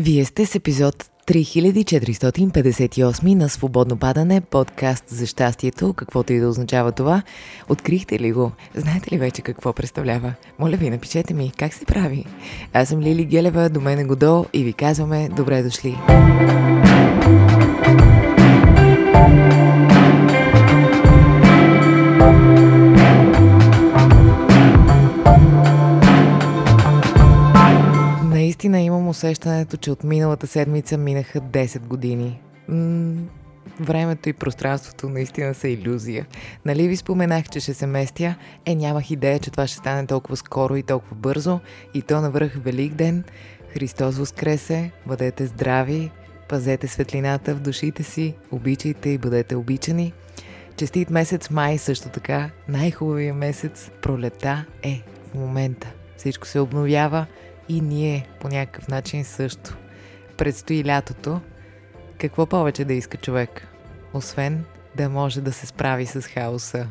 Вие сте с епизод 3458 на Свободно падане, подкаст за щастието, каквото и да означава това. Открихте ли го? Знаете ли вече какво представлява? Моля ви, напишете ми как се прави. Аз съм Лили Гелева, до мен е Годо и ви казваме добре дошли. Наистина имам усещането, че от миналата седмица минаха 10 години. М- времето и пространството наистина са иллюзия. Нали ви споменах, че ще се местя? Е, нямах идея, че това ще стане толкова скоро и толкова бързо. И то навръх Велик ден. Христос Воскресе, бъдете здрави, пазете светлината в душите си, обичайте и бъдете обичани. Честит месец май също така, най-хубавия месец, пролета е в момента. Всичко се обновява, и ние по някакъв начин също. Предстои лятото. Какво повече да иска човек? Освен да може да се справи с хаоса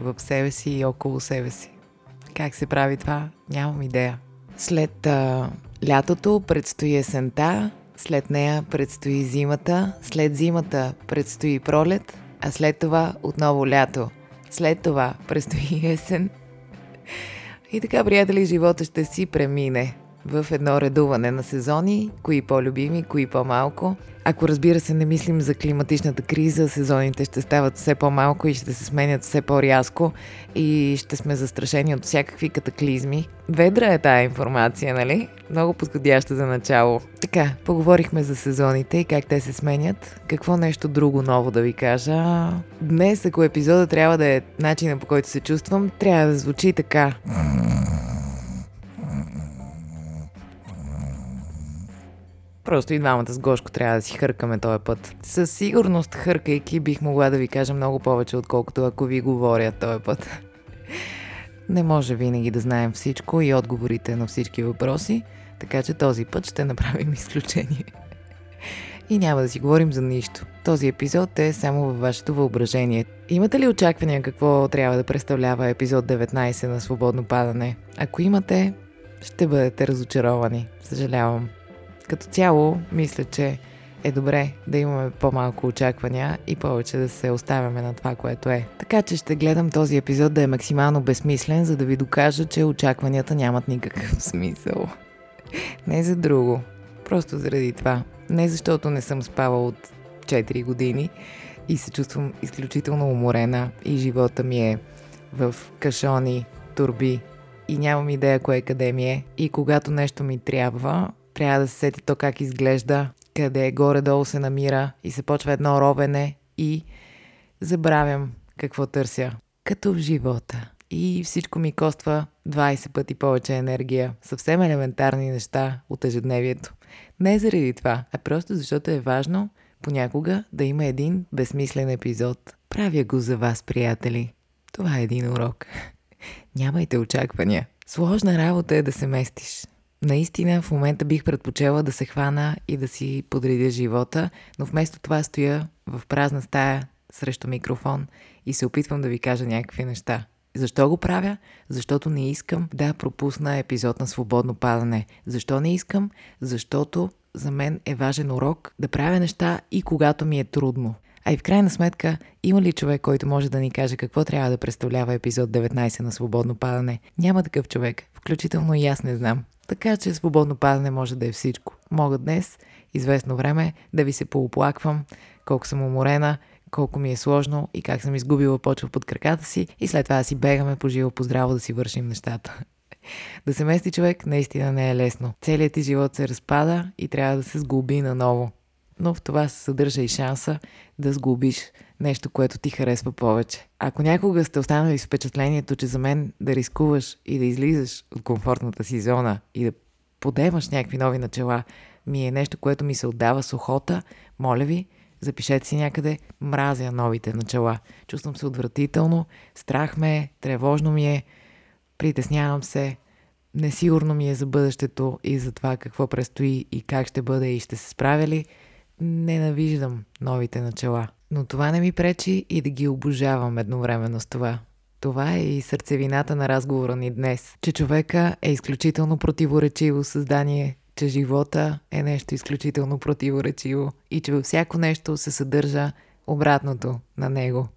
в себе си и около себе си. Как се прави това? Нямам идея. След а, лятото предстои есента, след нея предстои зимата, след зимата предстои пролет, а след това отново лято. След това предстои есен. И така, приятели, живота ще си премине в едно редуване на сезони, кои по-любими, кои по-малко. Ако разбира се не мислим за климатичната криза, сезоните ще стават все по-малко и ще се сменят все по-рязко и ще сме застрашени от всякакви катаклизми. Ведра е тая информация, нали? Много подходяща за начало. Така, поговорихме за сезоните и как те се сменят. Какво нещо друго ново да ви кажа? Днес, ако епизода трябва да е начина по който се чувствам, трябва да звучи така. Просто и двамата с Гошко трябва да си хъркаме този път. Със сигурност, хъркайки, бих могла да ви кажа много повече, отколкото ако ви говоря този път. Не може винаги да знаем всичко и отговорите на всички въпроси, така че този път ще направим изключение. И няма да си говорим за нищо. Този епизод е само във вашето въображение. Имате ли очаквания какво трябва да представлява епизод 19 на Свободно падане? Ако имате, ще бъдете разочаровани. Съжалявам. Като цяло, мисля, че е добре да имаме по-малко очаквания и повече да се оставяме на това, което е. Така че ще гледам този епизод да е максимално безсмислен, за да ви докажа, че очакванията нямат никакъв смисъл. Не за друго. Просто заради това. Не защото не съм спала от 4 години и се чувствам изключително уморена и живота ми е в кашони, турби и нямам идея кое къде ми е. И когато нещо ми трябва, трябва да се сети то как изглежда, къде горе-долу се намира и се почва едно ровене и забравям какво търся. Като в живота. И всичко ми коства 20 пъти повече енергия. Съвсем елементарни неща от ежедневието. Не заради това, а просто защото е важно понякога да има един безсмислен епизод. Правя го за вас, приятели. Това е един урок. Нямайте очаквания. Сложна работа е да се местиш. Наистина в момента бих предпочела да се хвана и да си подредя живота, но вместо това стоя в празна стая срещу микрофон и се опитвам да ви кажа някакви неща. Защо го правя? Защото не искам да пропусна епизод на свободно падане. Защо не искам? Защото за мен е важен урок да правя неща и когато ми е трудно. А и в крайна сметка, има ли човек, който може да ни каже какво трябва да представлява епизод 19 на Свободно падане? Няма такъв човек, включително и аз не знам. Така че свободно падане може да е всичко. Мога днес, известно време, да ви се пооплаквам колко съм уморена, колко ми е сложно и как съм изгубила почва под краката си и след това да си бегаме по живо по здраво да си вършим нещата. да се мести човек наистина не е лесно. Целият ти живот се разпада и трябва да се сглоби наново. Но в това се съдържа и шанса да сглобиш нещо, което ти харесва повече. Ако някога сте останали с впечатлението, че за мен да рискуваш и да излизаш от комфортната си зона и да подемаш някакви нови начала, ми е нещо, което ми се отдава с охота, моля ви, запишете си някъде, мразя новите начала. Чувствам се отвратително, страх ме е, тревожно ми е, притеснявам се, несигурно ми е за бъдещето и за това какво предстои и как ще бъде и ще се справя ли. Ненавиждам новите начала. Но това не ми пречи и да ги обожавам едновременно с това. Това е и сърцевината на разговора ни днес, че човека е изключително противоречиво създание, че живота е нещо изключително противоречиво и че във всяко нещо се съдържа обратното на него.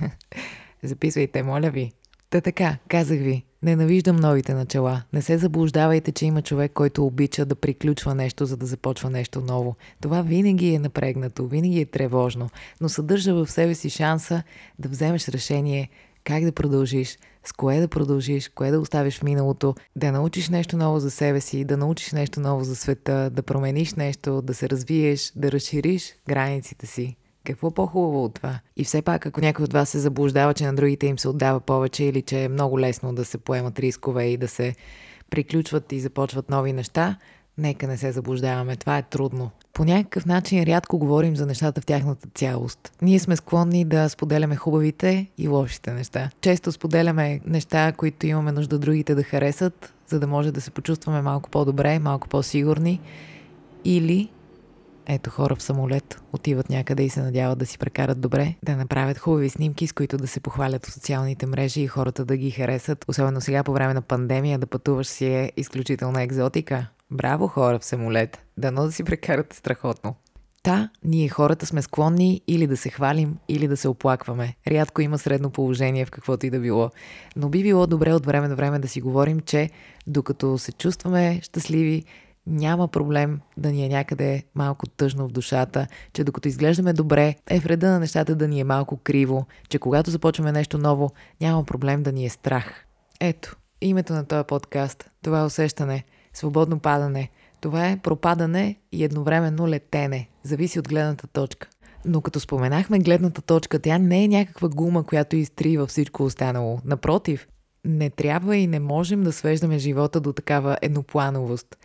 Записвайте, моля ви. Та така, казах ви, ненавиждам новите начала. Не се заблуждавайте, че има човек, който обича да приключва нещо, за да започва нещо ново. Това винаги е напрегнато, винаги е тревожно, но съдържа в себе си шанса да вземеш решение как да продължиш, с кое да продължиш, кое да оставиш в миналото, да научиш нещо ново за себе си, да научиш нещо ново за света, да промениш нещо, да се развиеш, да разшириш границите си. Какво по-хубаво от това? И все пак, ако някой от вас се заблуждава, че на другите им се отдава повече или че е много лесно да се поемат рискове и да се приключват и започват нови неща, нека не се заблуждаваме. Това е трудно. По някакъв начин рядко говорим за нещата в тяхната цялост. Ние сме склонни да споделяме хубавите и лошите неща. Често споделяме неща, които имаме нужда другите да харесат, за да може да се почувстваме малко по-добре, малко по-сигурни. Или ето хора в самолет отиват някъде и се надяват да си прекарат добре, да направят хубави снимки, с които да се похвалят в социалните мрежи и хората да ги харесат. Особено сега по време на пандемия да пътуваш си е изключителна екзотика. Браво хора в самолет! Дано да си прекарате страхотно. Та, ние хората сме склонни или да се хвалим, или да се оплакваме. Рядко има средно положение в каквото и да било. Но би било добре от време на време да си говорим, че докато се чувстваме щастливи, няма проблем да ни е някъде малко тъжно в душата, че докато изглеждаме добре, е вреда на нещата да ни е малко криво, че когато започваме нещо ново, няма проблем да ни е страх. Ето, името на този подкаст, това е усещане, свободно падане, това е пропадане и едновременно летене, зависи от гледната точка. Но като споменахме гледната точка, тя не е някаква гума, която изтрива всичко останало. Напротив, не трябва и не можем да свеждаме живота до такава едноплановост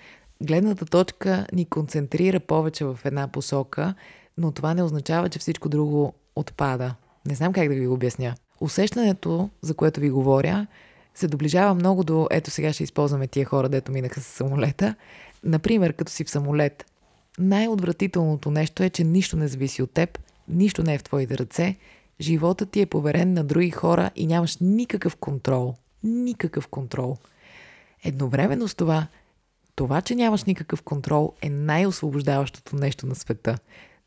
гледната точка ни концентрира повече в една посока, но това не означава, че всичко друго отпада. Не знам как да ви го обясня. Усещането, за което ви говоря, се доближава много до, ето сега ще използваме тия хора, дето минаха с самолета. Например, като си в самолет. Най-отвратителното нещо е, че нищо не зависи от теб, нищо не е в твоите ръце, животът ти е поверен на други хора и нямаш никакъв контрол. Никакъв контрол. Едновременно с това това, че нямаш никакъв контрол е най-освобождаващото нещо на света.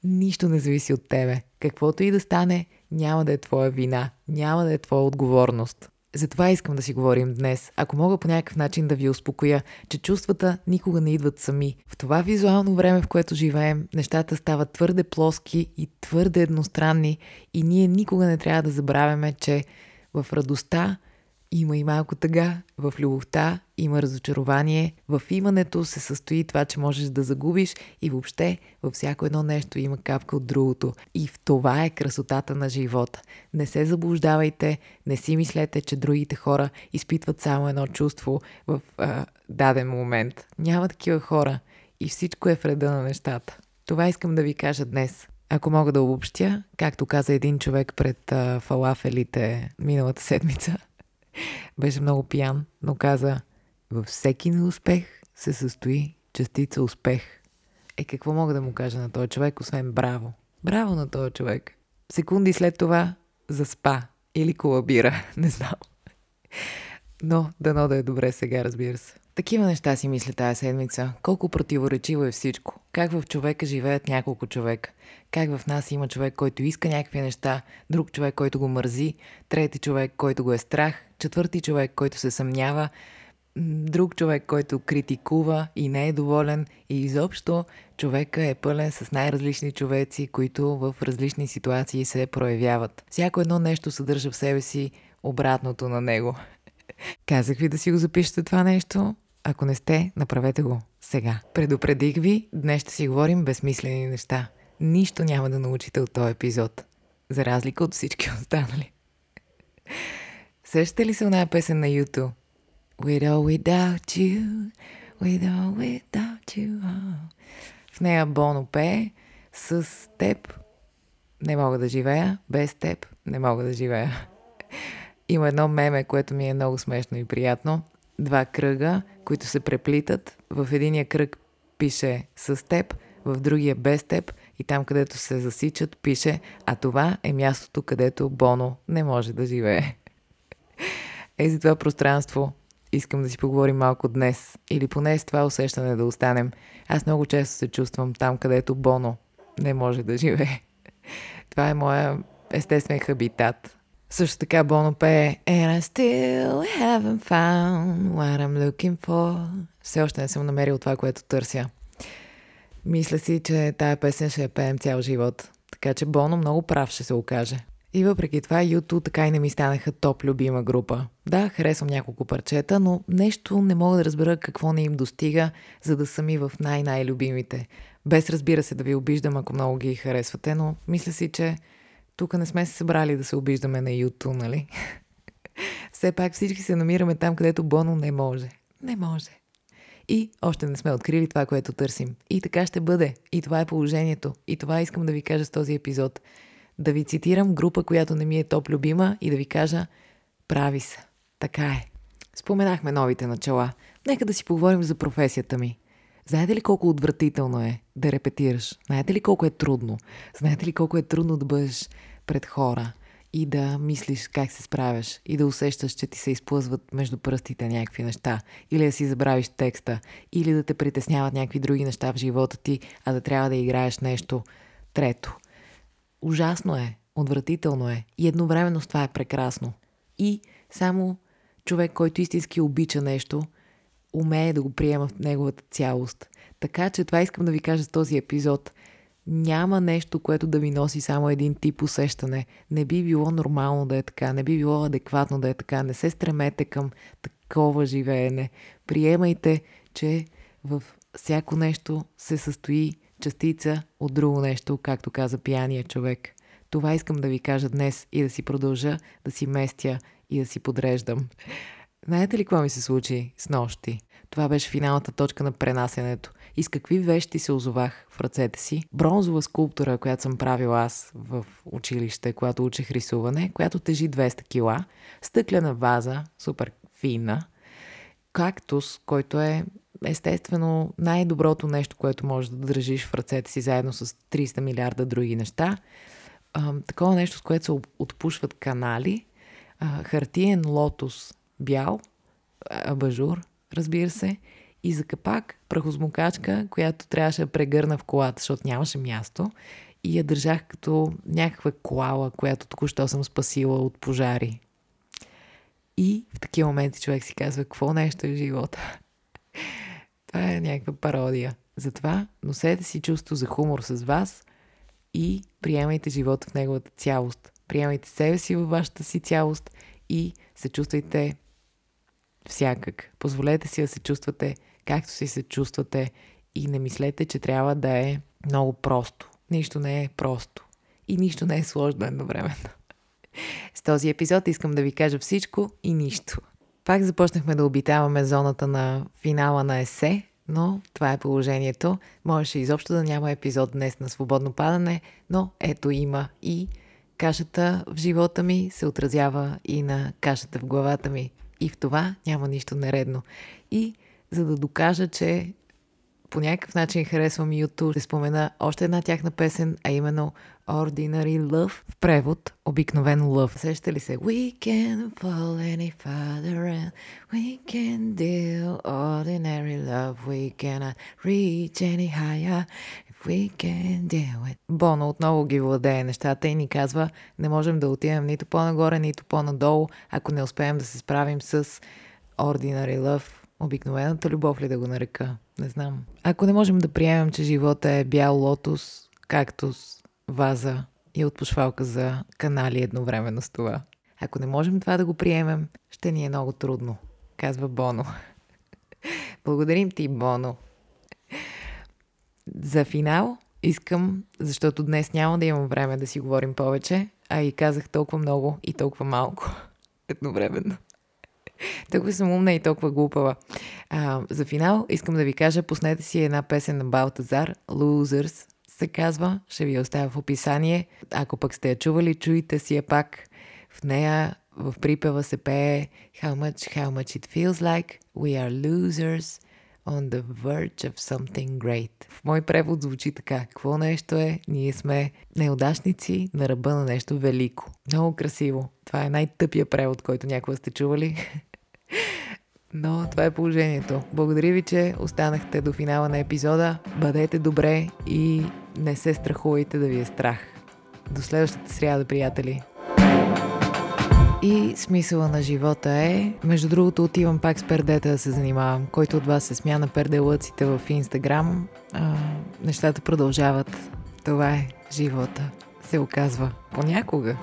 Нищо не зависи от тебе. Каквото и да стане, няма да е твоя вина, няма да е твоя отговорност. Затова искам да си говорим днес. Ако мога по някакъв начин да ви успокоя, че чувствата никога не идват сами. В това визуално време, в което живеем, нещата стават твърде плоски и твърде едностранни и ние никога не трябва да забравяме, че в радостта има и малко тъга. В любовта има разочарование. В имането се състои това, че можеш да загубиш и въобще във всяко едно нещо има капка от другото. И в това е красотата на живота. Не се заблуждавайте, не си мислете, че другите хора изпитват само едно чувство в а, даден момент. Няма такива хора и всичко е в реда на нещата. Това искам да ви кажа днес. Ако мога да обобщя, както каза един човек пред а, фалафелите миналата седмица, беше много пиян, но каза, във всеки неуспех се състои частица успех. Е, какво мога да му кажа на този човек, освен браво? Браво на този човек. Секунди след това заспа или колабира, не знам. Но дано да е добре сега, разбира се. Такива неща си мисля тази седмица. Колко противоречиво е всичко. Как в човека живеят няколко човека. Как в нас има човек, който иска някакви неща, друг човек, който го мързи, трети човек, който го е страх, четвърти човек, който се съмнява, друг човек, който критикува и не е доволен и изобщо човека е пълен с най-различни човеци, които в различни ситуации се проявяват. Всяко едно нещо съдържа в себе си обратното на него. Казах ви да си го запишете това нещо. Ако не сте, направете го сега. Предупредих ви, днес ще си говорим безсмислени неща. Нищо няма да научите от този епизод. За разлика от всички останали. Сещате ли се оная песен на YouTube? With or without you, with or without you. Oh. В нея Боно пее с теб не мога да живея, без теб не мога да живея. Има едно меме, което ми е много смешно и приятно. Два кръга, които се преплитат. В единия кръг пише с теб, в другия без теб и там, където се засичат, пише, а това е мястото, където Боно не може да живее. Е, за това пространство искам да си поговорим малко днес. Или поне с това усещане да останем. Аз много често се чувствам там, където Боно не може да живее. Това е моя естествен хабитат. Също така Боно пее And I still haven't found what I'm looking for. Все още не съм намерил това, което търся. Мисля си, че тая песен ще я пеем цял живот. Така че Боно много прав ще се окаже. И въпреки това YouTube така и не ми станаха топ любима група. Да, харесвам няколко парчета, но нещо не мога да разбера какво не им достига, за да са ми в най-най-любимите. Без разбира се да ви обиждам, ако много ги харесвате, но мисля си, че тук не сме се събрали да се обиждаме на YouTube, нали? Все пак всички се намираме там, където Боно не може. Не може. И още не сме открили това, което търсим. И така ще бъде. И това е положението. И това искам да ви кажа с този епизод. Да ви цитирам група, която не ми е топ любима и да ви кажа прави се. Така е. Споменахме новите начала. Нека да си поговорим за професията ми. Знаете ли колко отвратително е да репетираш? Знаете ли колко е трудно? Знаете ли колко е трудно да бъдеш пред хора и да мислиш как се справяш и да усещаш, че ти се изплъзват между пръстите някакви неща или да си забравиш текста или да те притесняват някакви други неща в живота ти, а да трябва да играеш нещо трето. Ужасно е, отвратително е и едновременно с това е прекрасно. И само човек, който истински обича нещо – умее да го приема в неговата цялост. Така че това искам да ви кажа с този епизод. Няма нещо, което да ви носи само един тип усещане. Не би било нормално да е така, не би било адекватно да е така. Не се стремете към такова живеене. Приемайте, че в всяко нещо се състои частица от друго нещо, както каза пияния човек. Това искам да ви кажа днес и да си продължа да си местя и да си подреждам. Знаете ли какво ми се случи с нощи? Това беше финалната точка на пренасенето. И с какви вещи се озовах в ръцете си? Бронзова скулптура, която съм правил аз в училище, когато учех рисуване, която тежи 200 кила, стъклена ваза, супер фина, кактус, който е естествено най-доброто нещо, което можеш да държиш в ръцете си заедно с 300 милиарда други неща. А, такова нещо, с което се отпушват канали, а, хартиен лотос бял, абажур, разбира се, и за капак прахосмокачка, която трябваше да прегърна в колата, защото нямаше място. И я държах като някаква коала, която току-що съм спасила от пожари. И в такива моменти човек си казва, какво нещо е живота. Това е някаква пародия. Затова носете си чувство за хумор с вас и приемайте живота в неговата цялост. Приемайте себе си във вашата си цялост и се чувствайте всякак. Позволете си да се чувствате както си се чувствате и не мислете, че трябва да е много просто. Нищо не е просто. И нищо не е сложно едновременно. С този епизод искам да ви кажа всичко и нищо. Пак започнахме да обитаваме зоната на финала на есе, но това е положението. Можеше изобщо да няма епизод днес на свободно падане, но ето има и кашата в живота ми се отразява и на кашата в главата ми. И в това няма нищо нередно. И за да докажа, че по някакъв начин харесвам YouTube, ще спомена още една тяхна песен, а именно Ordinary Love. В превод обикновен love. Сеща ли се? We can fall any farther and we can deal ordinary love. We cannot reach any higher we can deal it. Боно отново ги владее нещата и ни казва, не можем да отидем нито по-нагоре, нито по-надолу, ако не успеем да се справим с Ordinary Love Обикновената любов ли да го нарека? Не знам. Ако не можем да приемем, че живота е бял лотос, кактус, ваза и отпушвалка за канали едновременно с това. Ако не можем това да го приемем, ще ни е много трудно, казва Боно. Благодарим ти, Боно. За финал искам, защото днес няма да имам време да си говорим повече, а и казах толкова много и толкова малко едновременно. Толкова съм умна и толкова глупава. А, за финал искам да ви кажа, пуснете си една песен на Балтазар, Losers се казва, ще ви оставя в описание. Ако пък сте я чували, чуйте си я пак. В нея в припева се пее How much, how much it feels like we are losers on the verge of something great. В мой превод звучи така. Какво нещо е? Ние сме неудачници на ръба на нещо велико. Много красиво. Това е най-тъпия превод, който някога сте чували. Но това е положението. Благодаря ви, че останахте до финала на епизода. Бъдете добре и не се страхувайте да ви е страх. До следващата сряда, приятели! И смисъла на живота е, между другото отивам пак с пердета да се занимавам. Който от вас се смя на перделъците в Инстаграм, нещата продължават. Това е живота, се оказва. Понякога.